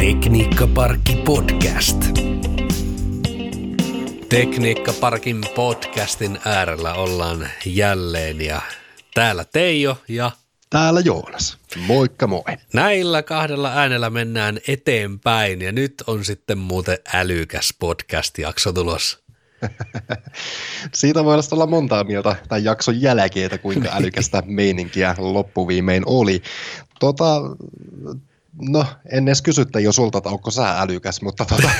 Tekniikkaparkki podcast. Tekniikkaparkin podcastin äärellä ollaan jälleen ja täällä Teijo ja Täällä Joonas. Moikka moi. näillä kahdella äänellä mennään eteenpäin ja nyt on sitten muuten älykäs podcast-jakso tulossa. Siitä voi olla montaa mieltä tämän jakson jälkeen, että kuinka älykästä meininkiä loppuviimein oli. Tota, no, en edes kysy jo sulta, että onko sä älykäs, mutta tota,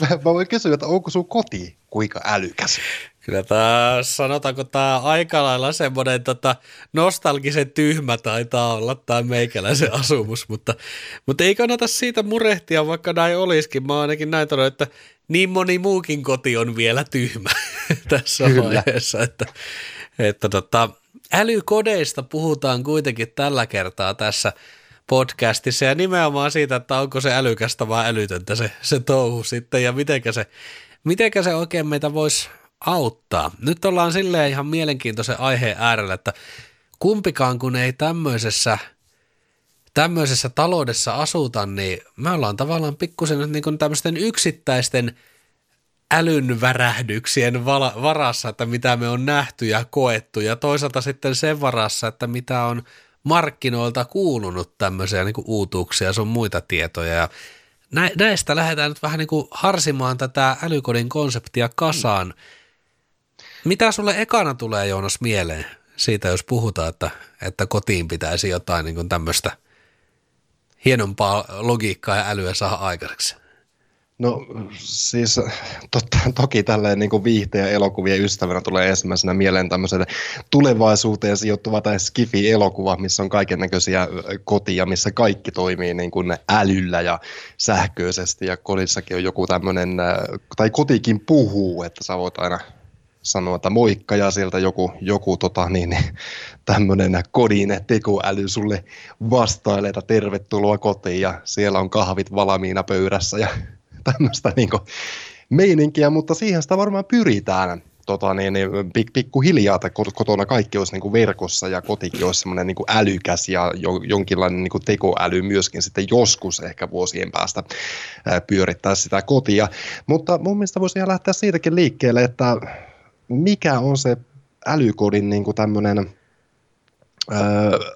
mä voin kysyä, että onko sun koti kuinka älykäs? Kyllä tämä, sanotaanko tämä aika lailla semmoinen tota, nostalgisen tyhmä taitaa olla tämä meikäläisen asumus, mutta, mutta ei kannata siitä murehtia, vaikka näin olisikin. Mä ainakin näin todella, että niin moni muukin koti on vielä tyhmä tässä Kyllä. vaiheessa, että, että tota, älykodeista puhutaan kuitenkin tällä kertaa tässä podcastissa ja nimenomaan siitä, että onko se älykästä vai älytöntä se, se touhu sitten ja mitenkä se, mitenkä se oikein meitä voisi auttaa. Nyt ollaan silleen ihan mielenkiintoisen aiheen äärellä, että kumpikaan kun ei tämmöisessä, tämmöisessä taloudessa asuta, niin me ollaan tavallaan pikkusen niin kuin tämmöisten yksittäisten älyn värähdyksien vala- varassa, että mitä me on nähty ja koettu, ja toisaalta sitten sen varassa, että mitä on markkinoilta kuulunut tämmöisiä niin kuin uutuuksia ja sun muita tietoja. Ja nä- näistä lähdetään nyt vähän niin kuin harsimaan tätä älykodin konseptia kasaan. Mitä sulle ekana tulee, Joonas, mieleen siitä, jos puhutaan, että, että kotiin pitäisi jotain niin kuin tämmöistä hienompaa logiikkaa ja älyä saada aikaiseksi? No siis totta, toki tälleen niin kuin ja elokuvien ystävänä tulee ensimmäisenä mieleen tämmöisen tulevaisuuteen sijoittuva tai skifi-elokuva, missä on kaiken näköisiä kotia, missä kaikki toimii niin kuin älyllä ja sähköisesti. Ja kodissakin on joku tämmöinen, tai kotikin puhuu, että sä voit aina sanoa, että moikka ja sieltä joku, joku tota, niin, niin, tämmöinen kodin tekoäly sulle vastailee, että tervetuloa kotiin. Ja siellä on kahvit valmiina pöydässä ja tämmöistä niin meininkiä, mutta siihen sitä varmaan pyritään tota, niin, niin, pik, pikkuhiljaa, että kot- kotona kaikki olisi niin kuin verkossa ja kotikin olisi semmoinen niin älykäs ja jo, jonkinlainen niin kuin tekoäly myöskin sitten joskus ehkä vuosien päästä ää, pyörittää sitä kotia. Mutta mun mielestä voisi ihan lähteä siitäkin liikkeelle, että mikä on se älykodin niin kuin tämmöinen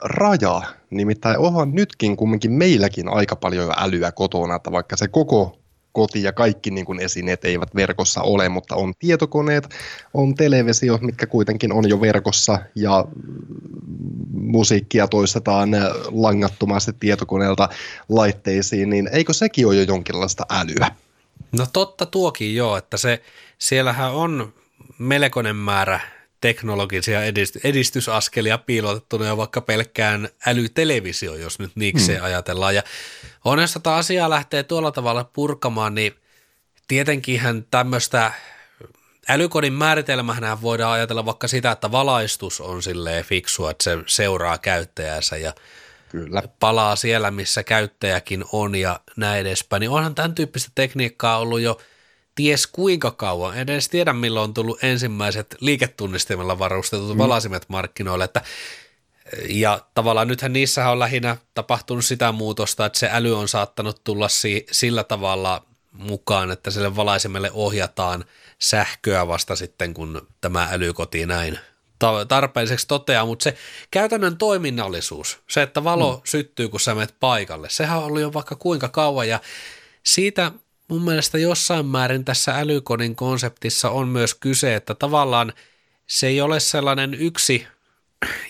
raja. Nimittäin onhan nytkin kumminkin meilläkin aika paljon jo älyä kotona, että vaikka se koko koti ja kaikki niin kuin esineet eivät verkossa ole, mutta on tietokoneet, on televisio, mitkä kuitenkin on jo verkossa ja musiikkia toistetaan langattomasti tietokoneelta laitteisiin, niin eikö sekin ole jo jonkinlaista älyä? No totta tuokin joo, että se, siellähän on melkoinen määrä teknologisia edist- edistysaskelia piilotettuna jo vaikka pelkkään älytelevisio, jos nyt niikseen hmm. ajatellaan. Ja on, jos tätä asiaa lähtee tuolla tavalla purkamaan, niin tietenkinhän tämmöistä älykodin määritelmähän voidaan ajatella vaikka sitä, että valaistus on silleen fiksua, että se seuraa käyttäjänsä ja Kyllä. palaa siellä, missä käyttäjäkin on ja näin edespäin. Niin onhan tämän tyyppistä tekniikkaa ollut jo ties kuinka kauan. En edes tiedä, milloin on tullut ensimmäiset liiketunnistimella varustetut mm. valasimet markkinoille, että ja tavallaan nythän niissähän on lähinnä tapahtunut sitä muutosta, että se äly on saattanut tulla si- sillä tavalla mukaan, että sille valaisimelle ohjataan sähköä vasta sitten, kun tämä älykoti näin ta- tarpeelliseksi toteaa, mutta se käytännön toiminnallisuus, se, että valo mm. syttyy, kun sä menet paikalle, sehän on ollut jo vaikka kuinka kauan ja siitä mun mielestä jossain määrin tässä älykodin konseptissa on myös kyse, että tavallaan se ei ole sellainen yksi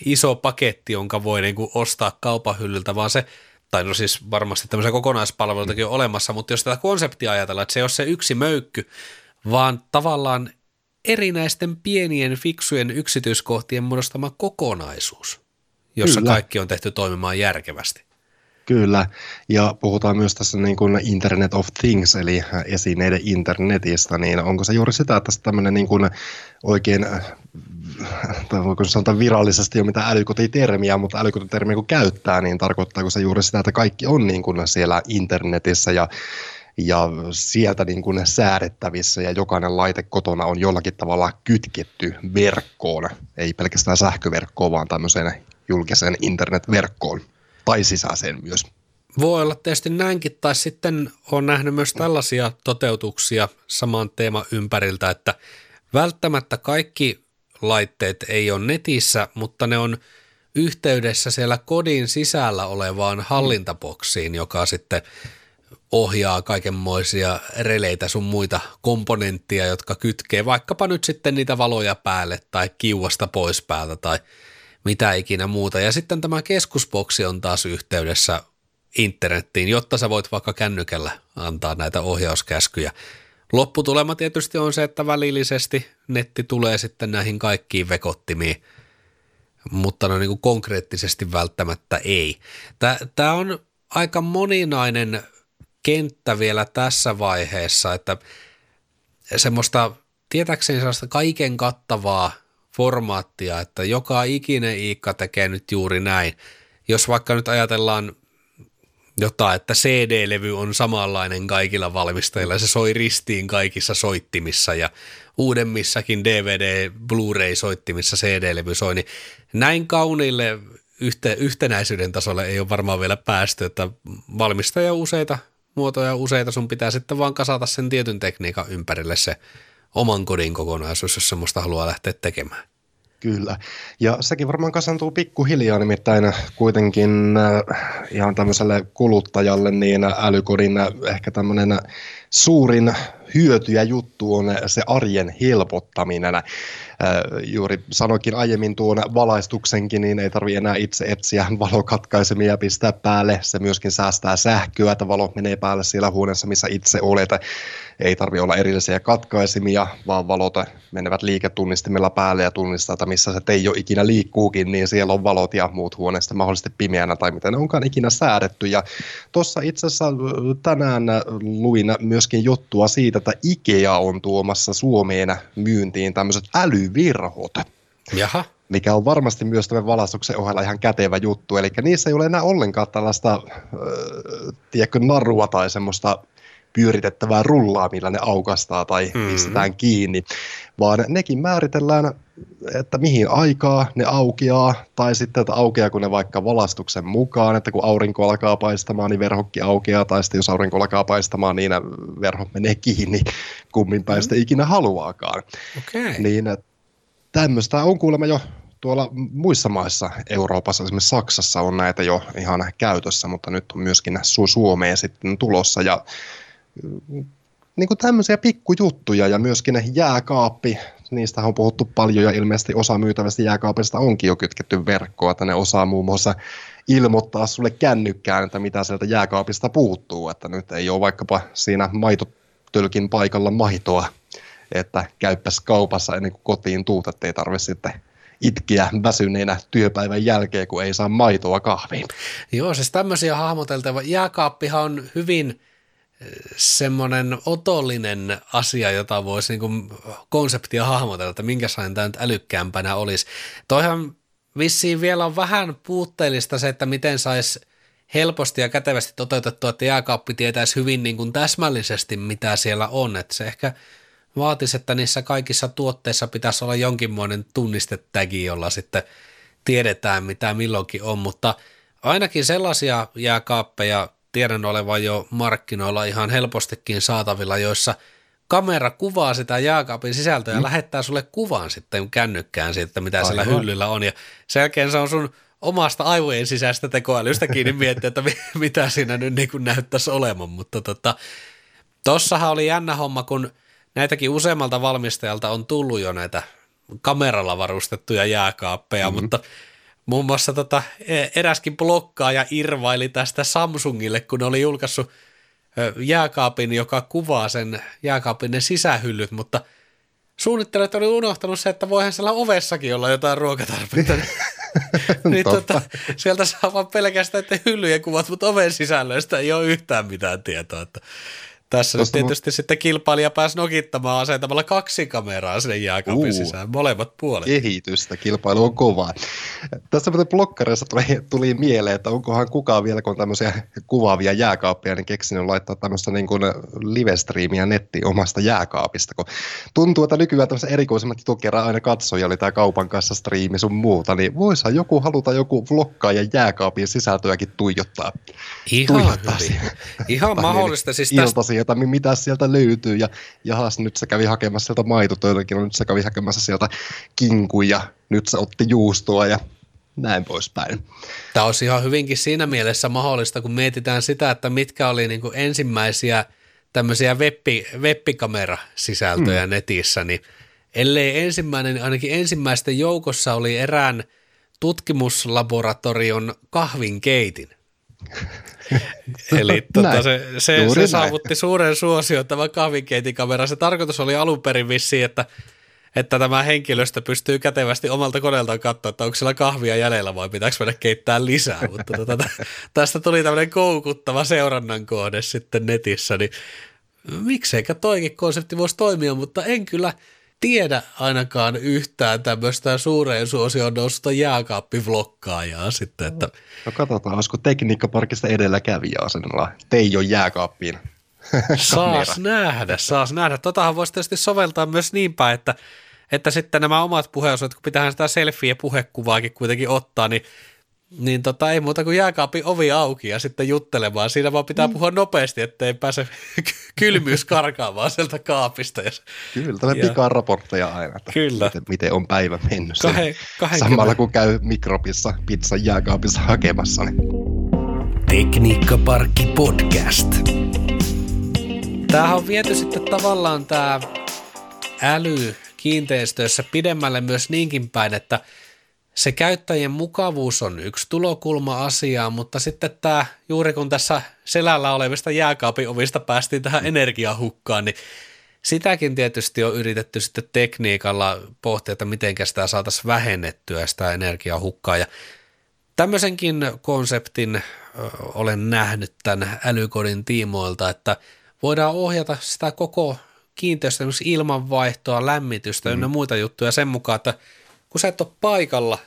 iso paketti, jonka voi niin kuin ostaa kaupan hyllyltä, vaan se, tai no siis varmasti tämmöisiä kokonaispalveluitakin on olemassa, mutta jos tätä konseptia ajatellaan, että se ei ole se yksi möykky, vaan tavallaan erinäisten pienien fiksujen yksityiskohtien muodostama kokonaisuus, jossa Kyllä. kaikki on tehty toimimaan järkevästi. Kyllä, ja puhutaan myös tässä niin kuin Internet of Things, eli esineiden internetistä, niin onko se juuri sitä, että tämmöinen niin kuin oikein, tai voiko sanoa virallisesti jo mitä älykotitermiä, mutta älykotitermiä kun käyttää, niin tarkoittaako se juuri sitä, että kaikki on niin kuin siellä internetissä ja ja sieltä niin kuin säädettävissä ja jokainen laite kotona on jollakin tavalla kytketty verkkoon, ei pelkästään sähköverkkoon, vaan tämmöiseen julkiseen internetverkkoon tai sisäiseen myös. Voi olla tietysti näinkin, tai sitten on nähnyt myös tällaisia toteutuksia saman teeman ympäriltä, että välttämättä kaikki laitteet ei ole netissä, mutta ne on yhteydessä siellä kodin sisällä olevaan hallintaboksiin, joka sitten ohjaa kaikenmoisia releitä sun muita komponenttia, jotka kytkee vaikkapa nyt sitten niitä valoja päälle tai kiuasta pois päältä tai mitä ikinä muuta. Ja sitten tämä keskusboksi on taas yhteydessä internettiin, jotta sä voit vaikka kännykällä antaa näitä ohjauskäskyjä. Lopputulema tietysti on se, että välillisesti netti tulee sitten näihin kaikkiin vekottimiin, mutta no niin kuin konkreettisesti välttämättä ei. Tämä on aika moninainen kenttä vielä tässä vaiheessa, että semmoista tietääkseni sellaista kaiken kattavaa formaattia, että joka ikinen Iikka tekee nyt juuri näin. Jos vaikka nyt ajatellaan jotain, että CD-levy on samanlainen kaikilla valmistajilla, se soi ristiin kaikissa soittimissa ja uudemmissakin DVD, Blu-ray-soittimissa CD-levy soi, niin näin kauniille yhte, yhtenäisyyden tasolle ei ole varmaan vielä päästy, että valmistaja useita muotoja useita, sun pitää sitten vaan kasata sen tietyn tekniikan ympärille se oman kodin kokonaisuus, jos semmoista haluaa lähteä tekemään. Kyllä. Ja sekin varmaan kasantuu pikkuhiljaa, nimittäin kuitenkin äh, ihan tämmöiselle kuluttajalle niin älykodin äh, ehkä tämmöinen suurin hyöty ja juttu on se arjen helpottaminen. Äh, juuri sanoikin aiemmin tuon valaistuksenkin, niin ei tarvitse enää itse etsiä valokatkaisemia ja pistää päälle. Se myöskin säästää sähköä, että valo menee päälle siellä huoneessa, missä itse olet ei tarvitse olla erillisiä katkaisimia, vaan valot menevät liiketunnistimella päälle ja tunnistaa, että missä se teijo ikinä liikkuukin, niin siellä on valot ja muut huoneesta mahdollisesti pimeänä tai miten ne onkaan ikinä säädetty. Ja tuossa itse asiassa tänään luin myöskin juttua siitä, että IKEA on tuomassa Suomeen myyntiin tämmöiset älyvirhot. Jaha mikä on varmasti myös tämän valastuksen ohella ihan kätevä juttu. Eli niissä ei ole enää ollenkaan tällaista, äh, tiedätkö, narua tai semmoista pyöritettävää rullaa, millä ne aukastaa tai mm. pistetään kiinni, vaan nekin määritellään, että mihin aikaa ne aukeaa, tai sitten, että aukeaa ne vaikka valastuksen mukaan, että kun aurinko alkaa paistamaan, niin verhokki aukeaa, tai sitten jos aurinko alkaa paistamaan, niin verho menee kiinni, kummin päin mm. ikinä haluaakaan. Okay. Niin tämmöistä on kuulemma jo tuolla muissa maissa Euroopassa, esimerkiksi Saksassa on näitä jo ihan käytössä, mutta nyt on myöskin Suomeen sitten tulossa ja niin kuin tämmöisiä pikkujuttuja ja myöskin jääkaappi, niistä on puhuttu paljon ja ilmeisesti osa myytävästä jääkaapista onkin jo kytketty verkkoa, että ne osaa muun muassa ilmoittaa sulle kännykkään, että mitä sieltä jääkaapista puuttuu, että nyt ei ole vaikkapa siinä maitotölkin paikalla maitoa, että käyppäs kaupassa ennen kuin kotiin tuut, ettei tarvitse sitten itkiä väsyneenä työpäivän jälkeen, kun ei saa maitoa kahviin. Joo, siis tämmöisiä hahmoteltava. Jääkaappihan on hyvin semmoinen otollinen asia, jota voisi niin konseptia hahmotella, että minkälainen tämä nyt älykkäämpänä olisi. Toihan vissiin vielä on vähän puutteellista se, että miten saisi helposti ja kätevästi toteutettua, että jääkaappi tietäisi hyvin niin kuin täsmällisesti, mitä siellä on. Että se ehkä vaatisi, että niissä kaikissa tuotteissa pitäisi olla jonkinmoinen tunnistetägi, jolla sitten tiedetään, mitä milloinkin on, mutta ainakin sellaisia jääkaappeja tiedän olevan jo markkinoilla ihan helpostikin saatavilla, joissa kamera kuvaa sitä jääkaapin sisältöä ja mm. lähettää sulle kuvan sitten kännykkään siitä, mitä Aivan. siellä hyllyllä on. Ja sen jälkeen se on sun omasta aivojen sisäistä tekoälystä kiinni miettiä, että mitä siinä nyt niin kuin näyttäisi olemaan. Mutta tota, tossahan oli jännä homma, kun näitäkin useammalta valmistajalta on tullut jo näitä kameralla varustettuja jääkaappeja, mm-hmm. mutta Muun muassa tota, e, eräskin blokkaaja irvaili tästä Samsungille, kun oli julkaissut jääkaapin, joka kuvaa sen jääkaapin ne sisähyllyt, mutta suunnittelijat oli unohtanut se, että voihan siellä ovessakin olla jotain ruokatarpeita. niin tota, sieltä saa vaan pelkästään että hyllyjen kuvat, mutta oven sisällöistä ei ole yhtään mitään tietoa. Että Tässä nyt tietysti mu- sitten kilpailija pääsi nokittamaan asentamalla kaksi kameraa sinne jääkaapin uh, sisään, molemmat puolet. Kehitystä, kilpailu on kovaa. Tässä muuten blokkareissa tuli, tuli mieleen, että onkohan kukaan vielä, kun on tämmöisiä kuvaavia jääkaappia, niin keksinyt laittaa tämmöistä niin kuin live-striimiä nettiin omasta jääkaapista, kun tuntuu, että nykyään tämmöisen erikoisemmat jutut aina katsoja, oli tämä kaupan kanssa striimi sun muuta, niin voisihan joku haluta joku ja jääkaapin sisältöäkin tuijottaa. Ihan tuijottaa. Ihan mahdollista. Siis tästä sieltä, mitä sieltä löytyy. Ja jahas, nyt se kävi hakemassa sieltä maitotöitäkin, nyt se kävi hakemassa sieltä kinkuja, nyt se otti juustoa ja näin poispäin. Tämä olisi ihan hyvinkin siinä mielessä mahdollista, kun mietitään sitä, että mitkä oli niin kuin ensimmäisiä tämmöisiä webbi, webbikamerasisältöjä hmm. netissä, niin ellei ensimmäinen, niin ainakin ensimmäisten joukossa oli erään tutkimuslaboratorion kahvinkeitin. Eli tota, se, se, se saavutti suuren suosion tämä kahvinkeitinkamera. Se tarkoitus oli alun perin vissiin, että, että tämä henkilöstö pystyy kätevästi omalta koneeltaan katsoa, että onko siellä kahvia jäljellä vai pitääkö mennä keittää lisää. Mutta tota, tästä tuli tämmöinen koukuttava seurannan kohde sitten netissä, niin mikseikä toikin konsepti voisi toimia, mutta en kyllä – tiedä ainakaan yhtään tämmöistä suureen suosioon noususta jääkaappivlokkaajaa sitten. Että... No katsotaan, olisiko tekniikkaparkista edelläkävijä asennella Teijo jääkaappiin. saas nähdä, saas nähdä. Totahan voisi tietysti soveltaa myös niin päin, että, että sitten nämä omat puheenjohtajat, kun pitää sitä selfie- ja puhekuvaakin kuitenkin ottaa, niin niin tota, ei muuta kuin jääkaapin ovi auki ja sitten juttelemaan. Siinä vaan pitää mm. puhua nopeasti, ettei pääse kylmyys karkaamaan sieltä kaapista. Ja, Kyllä, tämä ja... raportteja aina, että Kyllä. Miten, miten on päivä mennyt. Kahe, Samalla kun käy mikrobissa pizzan jääkaapissa hakemassa. Niin. Tekniikkaparkki podcast. Tämähän on viety sitten tavallaan tämä äly kiinteistöissä pidemmälle myös niinkin päin, että – se käyttäjien mukavuus on yksi tulokulma asiaa, mutta sitten tämä, juuri kun tässä selällä olevista jääkaapin ovista päästiin tähän energiahukkaan, niin sitäkin tietysti on yritetty sitten tekniikalla pohtia, että miten sitä saataisiin vähennettyä sitä energiahukkaa. Ja tämmöisenkin konseptin olen nähnyt tämän älykodin tiimoilta, että voidaan ohjata sitä koko kiinteistö, ilmanvaihtoa, lämmitystä mm. ja muita juttuja sen mukaan, että – kun sä et ole paikalla,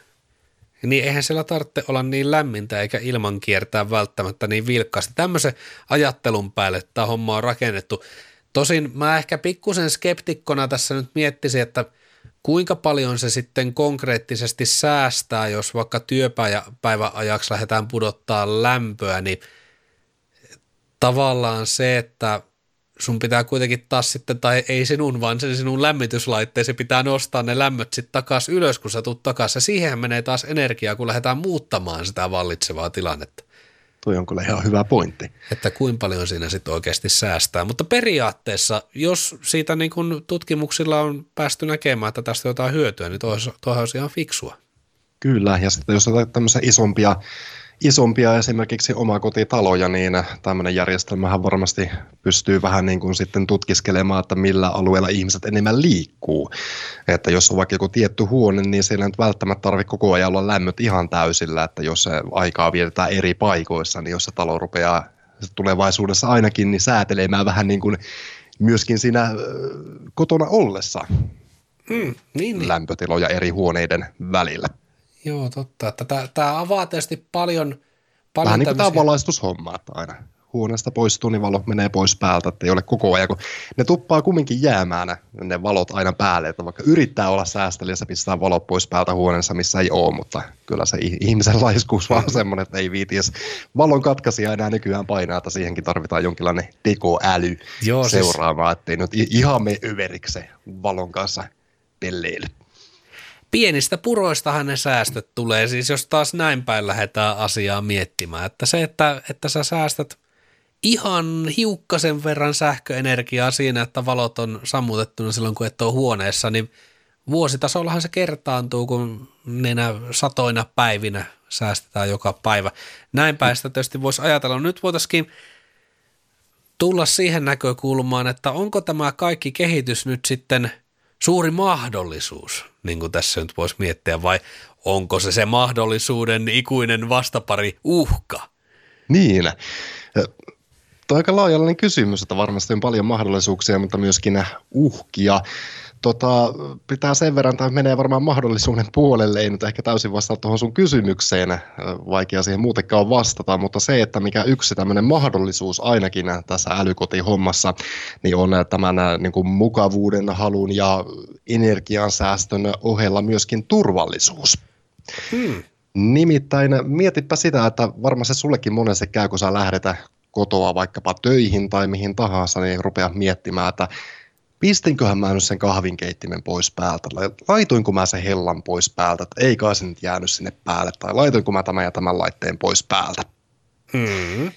niin eihän siellä tarvitse olla niin lämmintä eikä ilman kiertää välttämättä niin vilkkaasti. Tämmöisen ajattelun päälle tämä homma on rakennettu. Tosin mä ehkä pikkusen skeptikkona tässä nyt miettisin, että kuinka paljon se sitten konkreettisesti säästää, jos vaikka työpäivän ajaksi lähdetään pudottaa lämpöä, niin tavallaan se, että sun pitää kuitenkin taas sitten, tai ei sinun, vaan sen sinun lämmityslaitteesi pitää nostaa ne lämmöt sitten takaisin ylös, kun sä tuut takaisin. Siihen menee taas energiaa, kun lähdetään muuttamaan sitä vallitsevaa tilannetta. Tuo on kyllä ihan hyvä pointti. Että kuinka paljon siinä sitten oikeasti säästää. Mutta periaatteessa, jos siitä niin kun tutkimuksilla on päästy näkemään, että tästä jotain hyötyä, niin tuohon olisi ihan fiksua. Kyllä, ja sitten jos on tämmöisiä isompia isompia esimerkiksi omakotitaloja, niin tämmöinen järjestelmähän varmasti pystyy vähän niin kuin sitten tutkiskelemaan, että millä alueella ihmiset enemmän liikkuu. Että jos on vaikka joku tietty huone, niin siellä nyt välttämättä tarvitse koko ajan olla lämmöt ihan täysillä, että jos se aikaa vietetään eri paikoissa, niin jos se talo rupeaa tulevaisuudessa ainakin niin säätelemään vähän niin kuin myöskin siinä kotona ollessa mm, niin, niin. lämpötiloja eri huoneiden välillä. Joo, totta. Että tämä, tämä avaa tietysti paljon, paljon Vähän niin kuin tämä valaistushomma, että aina huoneesta poistuu, niin valo menee pois päältä, että ei ole koko ajan, kun ne tuppaa kumminkin jäämään ne valot aina päälle, että vaikka yrittää olla säästeliässä, pistää valot pois päältä huoneessa, missä ei ole, mutta kyllä se ihmisen laiskuus vaan semmoinen, että ei viiti edes valon katkaisia enää nykyään painaa, että siihenkin tarvitaan jonkinlainen tekoäly Joo, siis- seuraamaan, siis... ettei nyt ihan me överiksi valon kanssa pelleily pienistä puroistahan ne säästöt tulee, siis jos taas näin päin lähdetään asiaa miettimään, että se, että, että sä säästät ihan hiukkasen verran sähköenergiaa siinä, että valot on sammutettuna silloin, kun et ole huoneessa, niin vuositasollahan se kertaantuu, kun nenä satoina päivinä säästetään joka päivä. Näin päin sitä tietysti voisi ajatella. Nyt voitaisiin tulla siihen näkökulmaan, että onko tämä kaikki kehitys nyt sitten suuri mahdollisuus niin kuin tässä nyt voisi miettiä, vai onko se se mahdollisuuden ikuinen vastapari uhka? Niin. Tuo aika laajallinen kysymys, että varmasti on paljon mahdollisuuksia, mutta myöskin uhkia. Tota, pitää sen verran, tai menee varmaan mahdollisuuden puolelle, ei nyt ehkä täysin vastata tuohon sun kysymykseen, vaikea siihen muutenkaan vastata, mutta se, että mikä yksi tämmöinen mahdollisuus ainakin tässä älykotihommassa, niin on tämän niin kuin mukavuuden, halun ja energiansäästön ohella myöskin turvallisuus. Hmm. Nimittäin mietipä sitä, että varmaan se sullekin monesti käy, kun sä lähdetä kotoa vaikkapa töihin tai mihin tahansa, niin rupea miettimään, että pistinköhän mä nyt sen kahvinkeittimen pois päältä, laitoinko mä sen hellan pois päältä, että ei kai se nyt jäänyt sinne päälle, tai laitoinko mä tämän ja tämän laitteen pois päältä. Hmm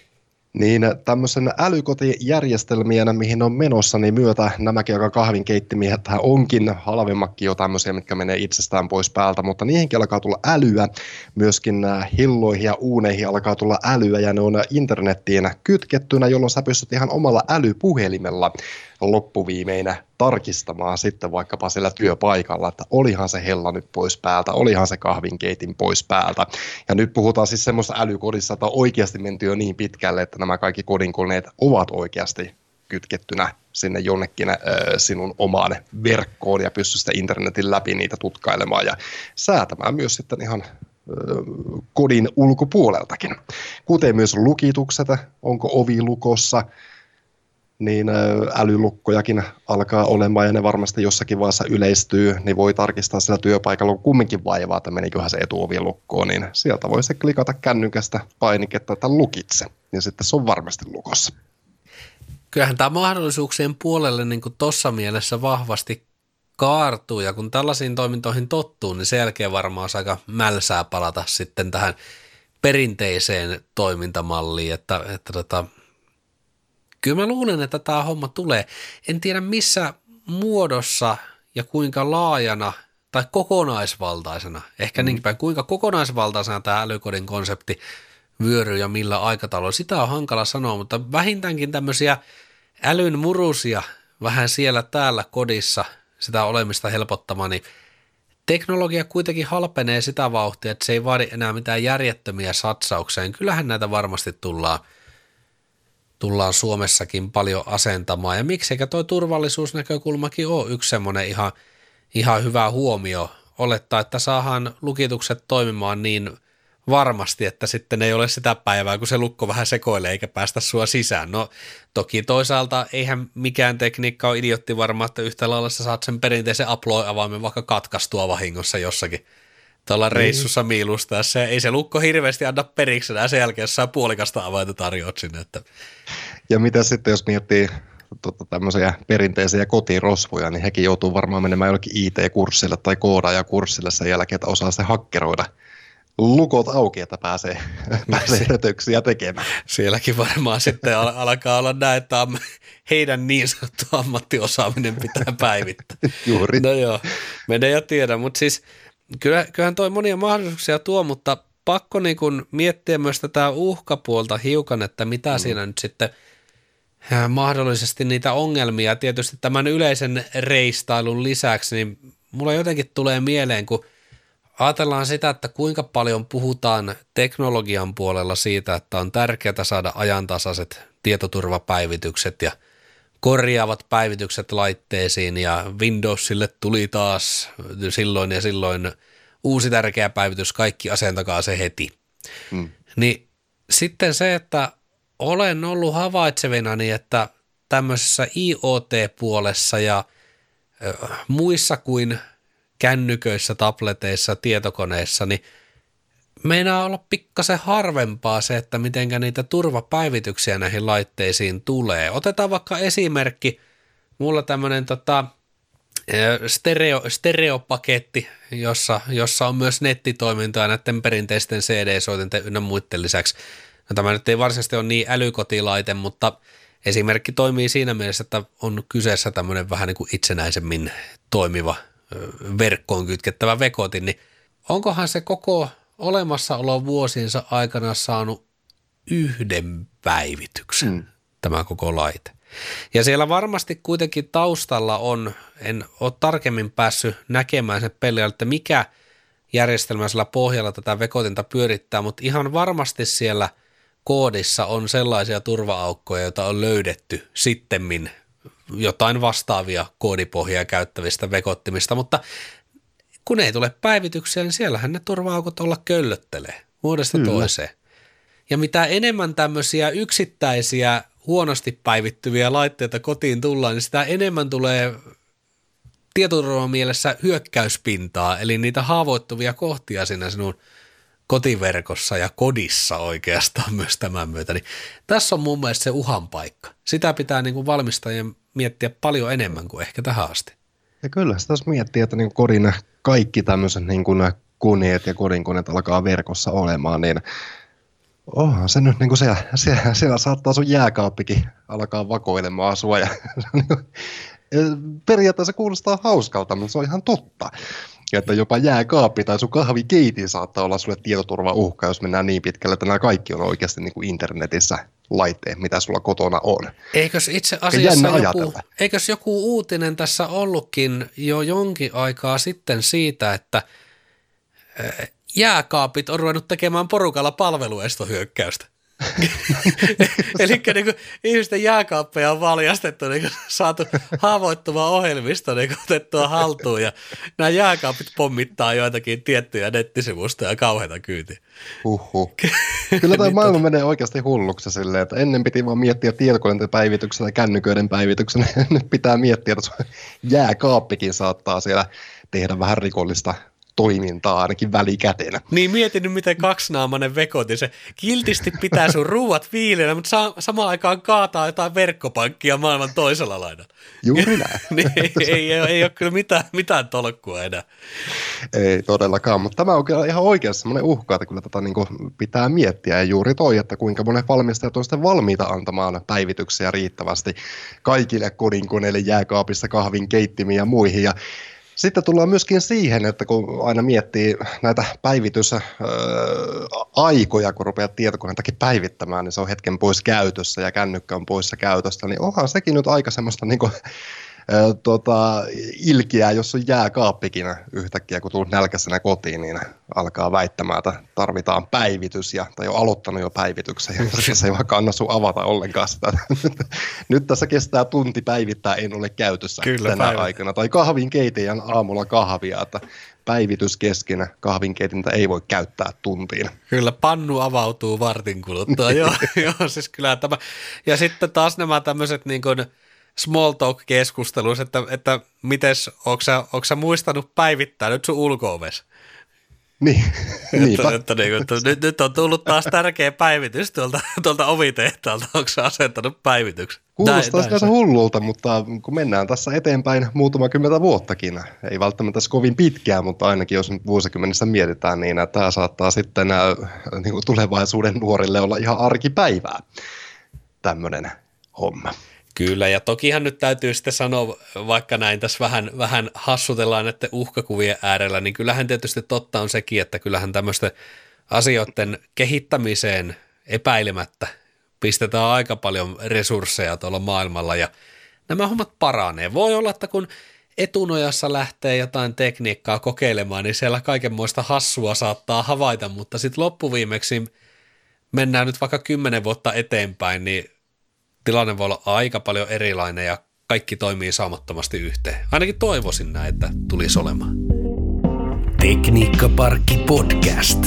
niin tämmöisen älykotijärjestelmien, mihin on menossa, niin myötä nämäkin, joka kahvinkeittimiä, että onkin halvemmakki jo tämmöisiä, mitkä menee itsestään pois päältä, mutta niihinkin alkaa tulla älyä, myöskin hilloihin ja uuneihin alkaa tulla älyä, ja ne on internettiin kytkettynä, jolloin sä pystyt ihan omalla älypuhelimella loppuviimeinä tarkistamaan sitten vaikkapa siellä työpaikalla, että olihan se hella nyt pois päältä, olihan se kahvinkeitin pois päältä. Ja nyt puhutaan siis semmoista älykodissa, että on oikeasti menty jo niin pitkälle, että nämä kaikki kodinkoneet ovat oikeasti kytkettynä sinne jonnekin äh, sinun omaan verkkoon ja pystyy sitä internetin läpi niitä tutkailemaan ja säätämään myös sitten ihan kodin ulkopuoleltakin. Kuten myös lukitukset, onko ovi lukossa, niin älylukkojakin alkaa olemaan ja ne varmasti jossakin vaiheessa yleistyy, niin voi tarkistaa sillä työpaikalla, kun kumminkin vaivaa, että meniköhän se etuovi lukkoon, niin sieltä voi se klikata kännykästä painiketta, että lukitse, ja sitten se on varmasti lukossa. Kyllähän tämä mahdollisuuksien puolelle niin tuossa mielessä vahvasti kaartuu, ja kun tällaisiin toimintoihin tottuu, niin sen jälkeen varmaan olisi aika mälsää palata sitten tähän perinteiseen toimintamalliin, että, että tota, kyllä mä luulen, että tämä homma tulee. En tiedä missä muodossa ja kuinka laajana tai kokonaisvaltaisena, ehkä mm. niinkin päin, kuinka kokonaisvaltaisena tämä älykodin konsepti vyöryy ja millä aikataululla. Sitä on hankala sanoa, mutta vähintäänkin tämmöisiä älyn murusia vähän siellä täällä kodissa sitä olemista helpottamaan, niin teknologia kuitenkin halpenee sitä vauhtia, että se ei vaadi enää mitään järjettömiä satsauksia. Kyllähän näitä varmasti tullaan – tullaan Suomessakin paljon asentamaan. Ja mikseikä toi turvallisuusnäkökulmakin ole yksi semmoinen ihan, ihan hyvä huomio olettaa, että saahan lukitukset toimimaan niin varmasti, että sitten ei ole sitä päivää, kun se lukko vähän sekoilee eikä päästä sua sisään. No toki toisaalta eihän mikään tekniikka ole idiotti varma, että yhtä lailla sä saat sen perinteisen upload-avaimen vaikka katkaistua vahingossa jossakin tuolla niin. reissussa miilusta. Se, ei se lukko hirveästi anna periksi enää sen jälkeen, jos sä puolikasta avainta tarjoat sinne. Että. Ja mitä sitten, jos miettii tota, tämmöisiä perinteisiä kotirosvoja, niin hekin joutuu varmaan menemään jollekin IT-kurssille tai koodaajakurssille sen jälkeen, että osaa se hakkeroida lukot auki, että pääsee, pääsee rötöksiä tekemään. Sielläkin varmaan sitten al- alkaa olla näin, että heidän niin sanottu ammattiosaaminen pitää päivittää. Juuri. No joo, menee ja tiedä, mutta siis – Kyllä, kyllähän toi monia mahdollisuuksia tuo, mutta pakko niin kuin miettiä myös tätä uhkapuolta hiukan, että mitä mm. siinä nyt sitten mahdollisesti niitä ongelmia. Tietysti tämän yleisen reistailun lisäksi, niin mulla jotenkin tulee mieleen, kun ajatellaan sitä, että kuinka paljon puhutaan teknologian puolella siitä, että on tärkeää saada ajantasaiset tietoturvapäivitykset ja – korjaavat päivitykset laitteisiin ja Windowsille tuli taas silloin ja silloin uusi tärkeä päivitys, kaikki asentakaa se heti. Hmm. Niin sitten se, että olen ollut havaitsevinani, että tämmöisessä IoT-puolessa ja muissa kuin kännyköissä, tableteissa, tietokoneissa, niin meinaa olla pikkasen harvempaa se, että mitenkä niitä turvapäivityksiä näihin laitteisiin tulee. Otetaan vaikka esimerkki, mulla tämmöinen tota, stereo, stereopaketti, jossa, jossa on myös nettitoimintaa näiden perinteisten CD-soitinten ynnä muiden lisäksi. No, tämä nyt ei varsinaisesti ole niin älykotilaite, mutta esimerkki toimii siinä mielessä, että on kyseessä tämmöinen vähän niin kuin itsenäisemmin toimiva verkkoon kytkettävä vekotin, niin onkohan se koko olemassaolo vuosiensa aikana saanut yhden päivityksen mm. tämä koko laite. Ja siellä varmasti kuitenkin taustalla on, en ole tarkemmin päässyt näkemään sen peliä, että mikä järjestelmä sillä pohjalla tätä vekotinta pyörittää, mutta ihan varmasti siellä koodissa on sellaisia turvaaukkoja, joita on löydetty sittemmin jotain vastaavia koodipohjaa käyttävistä vekottimista, mutta kun ei tule päivityksiä, niin siellähän ne turvaaukot olla köllöttelee vuodesta Kyllä. toiseen. Ja mitä enemmän tämmöisiä yksittäisiä huonosti päivittyviä laitteita kotiin tullaan, niin sitä enemmän tulee tietoturvan mielessä hyökkäyspintaa, eli niitä haavoittuvia kohtia siinä sinun kotiverkossa ja kodissa oikeastaan myös tämän myötä. Niin tässä on mun mielestä se uhan paikka. Sitä pitää niin kuin valmistajien miettiä paljon enemmän kuin ehkä tähän asti. Ja kyllä, sitä jos miettii, että niin kodin kaikki tämmöiset niin kuin koneet ja kodinkoneet alkaa verkossa olemaan, niin onhan se nyt niin kuin siellä, siellä, siellä saattaa sun jääkaappikin alkaa vakoilemaan sua ja periaatteessa kuulostaa hauskalta, mutta se on ihan totta. Ja että jopa jääkaappi tai sun kahvikeitin saattaa olla sulle tietoturvauhka, jos mennään niin pitkälle, että nämä kaikki on oikeasti niin kuin internetissä laitteet, mitä sulla kotona on. Eikös itse asiassa joku, eikös joku uutinen tässä ollutkin jo jonkin aikaa sitten siitä, että jääkaapit on ruvennut tekemään porukalla palveluestohyökkäystä? Eli niin ihmisten jääkaappeja on valjastettu, niin saatu haavoittuva ohjelmisto niin otettua haltuun ja nämä jääkaapit pommittaa joitakin tiettyjä nettisivustoja ja kauheita kyytiä. Huhhuh. Kyllä tämä maailma menee oikeasti hulluksi silleen, että ennen piti vaan miettiä tietokoneiden päivityksen ja kännyköiden päivityksen, nyt pitää miettiä, että jääkaappikin saattaa siellä tehdä vähän rikollista toimintaa ainakin välikätenä. Niin mietin nyt, miten kaksinaamainen vekoti, se kiltisti pitää sun ruuat viileänä, mutta sa- samaan aikaan kaataa jotain verkkopankkia maailman toisella laidalla. Juuri näin. niin, ei, ei, ei, ei ole kyllä mitään, mitään tolkkua enää. Ei todellakaan, mutta tämä on kyllä ihan oikeassa semmoinen uhka, että kyllä tätä niin pitää miettiä. Ja juuri toi, että kuinka monet valmistajat on sitten valmiita antamaan päivityksiä riittävästi kaikille kodinkoneille, jääkaapissa, kahvin keittimiin ja muihin. Ja sitten tullaan myöskin siihen, että kun aina miettii näitä päivitysaikoja, kun rupeat tietokoneentakin päivittämään, niin se on hetken pois käytössä ja kännykkä on poissa käytöstä, niin onhan sekin nyt aika semmoista niin kuin tota, ilkiää, jos on jääkaappikin yhtäkkiä, kun tulet nälkäisenä kotiin, niin alkaa väittämään, että tarvitaan päivitys, ja, tai on aloittanut jo päivityksen, ja se ei vaikka anna sun avata ollenkaan sitä. Nyt tässä kestää tunti päivittää, en ole käytössä Kyllä, tänä päivä. aikana. Tai kahvin keitejän aamulla kahvia, että päivitys kesken kahvinkeitintä ei voi käyttää tuntiin. Kyllä, pannu avautuu vartin kuluttua, joo, joo, siis kyllä tämä. Ja sitten taas nämä tämmöiset niin kuin, small talk-keskusteluissa, että, että mites, onko sä, onko sä muistanut päivittää nyt sun ulko niin, että, että, niin, että nyt, nyt on tullut taas tärkeä päivitys tuolta, tuolta ovitehtaalta, onko sä asentanut päivityksen? Kuulostaa näin, hullulta, mutta kun mennään tässä eteenpäin muutama kymmentä vuottakin, ei välttämättä kovin pitkään, mutta ainakin jos nyt vuosikymmenissä mietitään, niin tämä saattaa sitten niin kuin tulevaisuuden nuorille olla ihan arkipäivää, tämmöinen homma. Kyllä, ja tokihan nyt täytyy sitten sanoa, vaikka näin tässä vähän, vähän hassutellaan näiden uhkakuvien äärellä, niin kyllähän tietysti totta on sekin, että kyllähän tämmöisten asioiden kehittämiseen epäilemättä pistetään aika paljon resursseja tuolla maailmalla, ja nämä hommat paranee. Voi olla, että kun etunojassa lähtee jotain tekniikkaa kokeilemaan, niin siellä kaikenmoista hassua saattaa havaita, mutta sitten loppuviimeksi mennään nyt vaikka kymmenen vuotta eteenpäin, niin tilanne voi olla aika paljon erilainen ja kaikki toimii saamattomasti yhteen. Ainakin toivoisin näin, että tulisi olemaan. Tekniikkaparkki podcast.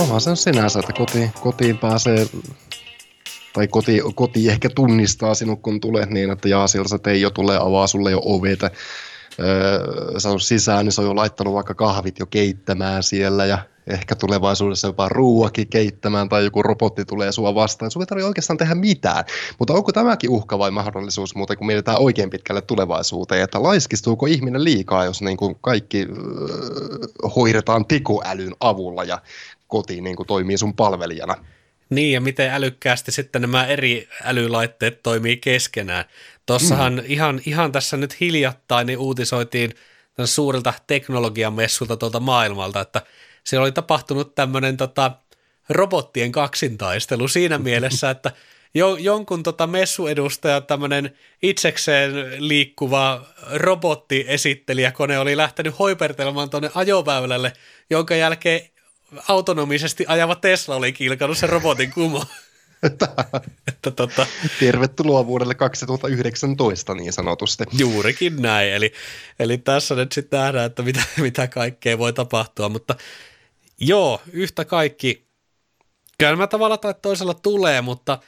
Onhan se sinänsä, että kotiin, kotiin pääsee tai koti, koti ehkä tunnistaa sinut, kun tulet niin, että Jaasilta ei jo tule avaa sulle jo ovet. Öö, sä on sisään, niin se on jo laittanut vaikka kahvit jo keittämään siellä ja ehkä tulevaisuudessa jopa ruuakin keittämään tai joku robotti tulee sua vastaan. Sun ei tarvitse oikeastaan tehdä mitään. Mutta onko tämäkin uhka vai mahdollisuus muuten, kun mietitään oikein pitkälle tulevaisuuteen, että laiskistuuko ihminen liikaa, jos niin kuin kaikki äh, hoidetaan tekoälyn avulla ja koti niin kuin toimii sun palvelijana? Niin, ja miten älykkäästi sitten nämä eri älylaitteet toimii keskenään. Tuossahan mm. ihan, ihan tässä nyt hiljattain niin uutisoitiin suurilta teknologiamessulta tuolta maailmalta, että – siellä oli tapahtunut tämmöinen tota, robottien kaksintaistelu siinä mielessä, että jo, jonkun tota messuedustaja, tämmöinen itsekseen liikkuva robottiesittelijäkone oli lähtenyt hoipertelemaan tuonne ajoväylälle, jonka jälkeen autonomisesti ajava Tesla oli kilkannut sen robotin kumoon. että tota... Tervetuloa vuodelle 2019 niin sanotusti. Juurikin näin, eli, eli tässä nyt sitten nähdään, että mitä, mitä kaikkea voi tapahtua, mutta joo, yhtä kaikki, kyllä mä tavalla tai toisella tulee, mutta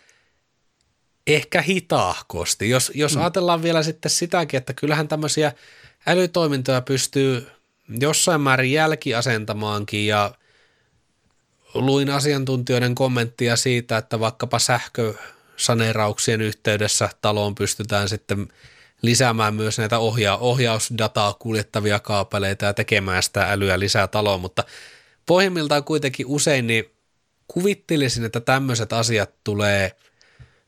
ehkä hitaahkosti. Jos, jos mm. ajatellaan vielä sitten sitäkin, että kyllähän tämmöisiä älytoimintoja pystyy jossain määrin jälkiasentamaankin ja luin asiantuntijoiden kommenttia siitä, että vaikkapa sähkösaneerauksien yhteydessä taloon pystytään sitten lisäämään myös näitä ohja- ohjausdataa kuljettavia kaapeleita ja tekemään sitä älyä lisää taloon, mutta pohjimmiltaan kuitenkin usein niin kuvittelisin, että tämmöiset asiat tulee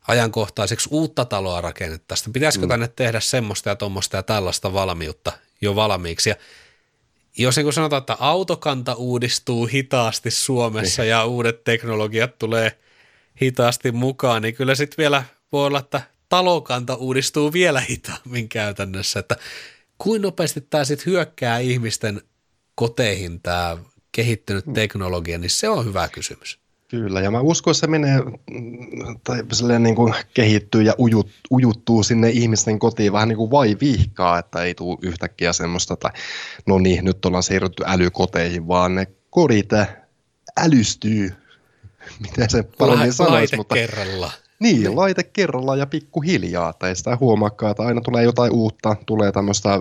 ajankohtaiseksi uutta taloa rakennettaisiin. Pitäisikö mm. tänne tehdä semmoista ja tuommoista ja tällaista valmiutta jo valmiiksi? Ja jos niin kuin sanotaan, että autokanta uudistuu hitaasti Suomessa niin. ja uudet teknologiat tulee hitaasti mukaan, niin kyllä sitten vielä voi olla, että talokanta uudistuu vielä hitaammin käytännössä, että kuin nopeasti tämä sitten hyökkää ihmisten koteihin tämä kehittynyt mm. teknologia, niin se on hyvä kysymys. Kyllä, ja mä uskon, että se menee tai niin kuin kehittyy ja ujut, ujuttuu sinne ihmisten kotiin vähän niin kuin vai vihkaa, että ei tule yhtäkkiä semmoista, että no niin, nyt ollaan siirrytty älykoteihin, vaan ne kodit älystyy, miten se paremmin sanoisi. Mutta, kerralla. Niin, niin, laite kerrallaan ja pikkuhiljaa, että ei sitä huomaakaan, että aina tulee jotain uutta, tulee tämmöistä äh,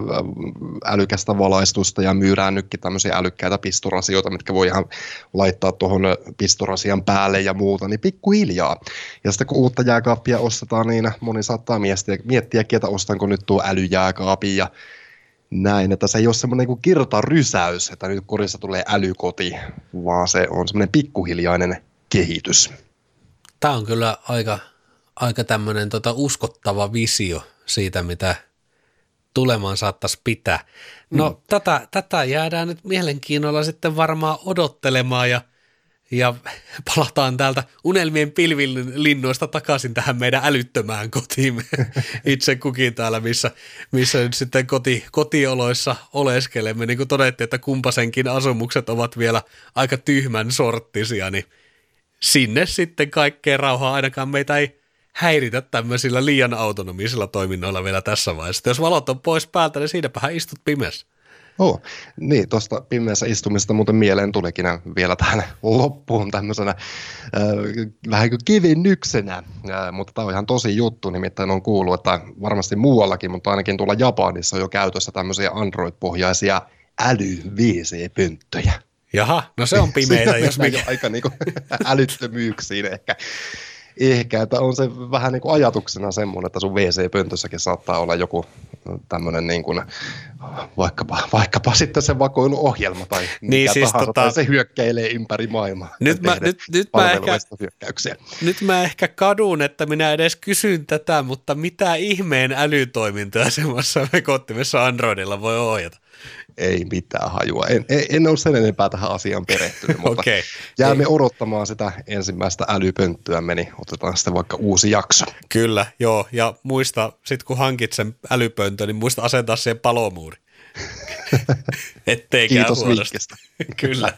älykästä valaistusta ja myydään nytkin tämmöisiä älykkäitä pistorasioita, mitkä voi ihan laittaa tuohon pistorasian päälle ja muuta, niin pikkuhiljaa. Ja sitten kun uutta jääkaappia ostetaan, niin moni saattaa miettiä, miettiäkin, että ostanko nyt tuo älyjääkaapin ja näin, että se ei ole semmoinen kuin rysäys, että nyt kodissa tulee älykoti, vaan se on semmoinen pikkuhiljainen kehitys. Tämä on kyllä aika, aika tämmöinen tota uskottava visio siitä, mitä tulemaan saattaisi pitää. No mm. tätä, tätä jäädään nyt mielenkiinnolla sitten varmaan odottelemaan ja, ja palataan täältä unelmien pilvilinnoista takaisin tähän meidän älyttömään kotiin itse kukin täällä, missä, missä nyt sitten koti, kotioloissa oleskelemme. Niin kuin todettiin, että kumpasenkin asumukset ovat vielä aika tyhmän sorttisia, niin – sinne sitten kaikkeen rauhaa, ainakaan meitä ei häiritä tämmöisillä liian autonomisilla toiminnoilla vielä tässä vaiheessa. Jos valot on pois päältä, niin siinäpähän istut pimeässä. Oh, niin, tuosta pimeässä istumista muuten mieleen tulikin vielä tähän loppuun tämmöisenä äh, vähän kuin kivinnyksenä, äh, mutta tämä on ihan tosi juttu, nimittäin on kuullut, että varmasti muuallakin, mutta ainakin tuolla Japanissa on jo käytössä tämmöisiä Android-pohjaisia äly-WC-pönttöjä. Jaha, no se on pimeitä, jos mikä. aika niin kuin älyttömyyksiin ehkä. Ehkä, että on se vähän niin kuin ajatuksena semmoinen, että sun WC-pöntössäkin saattaa olla joku tämmöinen niin kuin, vaikkapa, vaikkapa sitten se vakoiluohjelma tai niin, siis tahansa, tota, tai se hyökkäilee ympäri maailmaa. Nyt mä, nyt, nyt, mä ehkä, nyt mä ehkä kadun, että minä edes kysyn tätä, mutta mitä ihmeen älytoimintoja semmoisessa vekottimessa Androidilla voi ohjata? ei mitään hajua. En, en, en ole sen enempää tähän asiaan perehtynyt, mutta okay. jäämme ei. odottamaan sitä ensimmäistä älypönttyä, niin otetaan sitten vaikka uusi jakso. Kyllä, joo, ja muista, sit kun hankit sen älypöntön, niin muista asentaa siihen palomuuri. Ettei Kiitos vinkistä. Kyllä.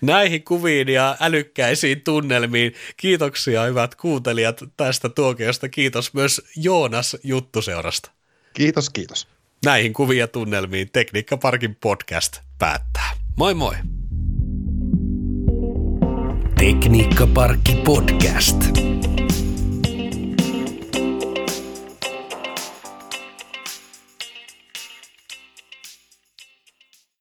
Näihin kuviin ja älykkäisiin tunnelmiin kiitoksia hyvät kuuntelijat tästä tuokiosta. Kiitos myös Joonas Juttuseurasta. Kiitos, kiitos. Näihin kuvia tunnelmiin Tekniikkaparkin podcast päättää. Moi moi! Tekniikkaparkki podcast.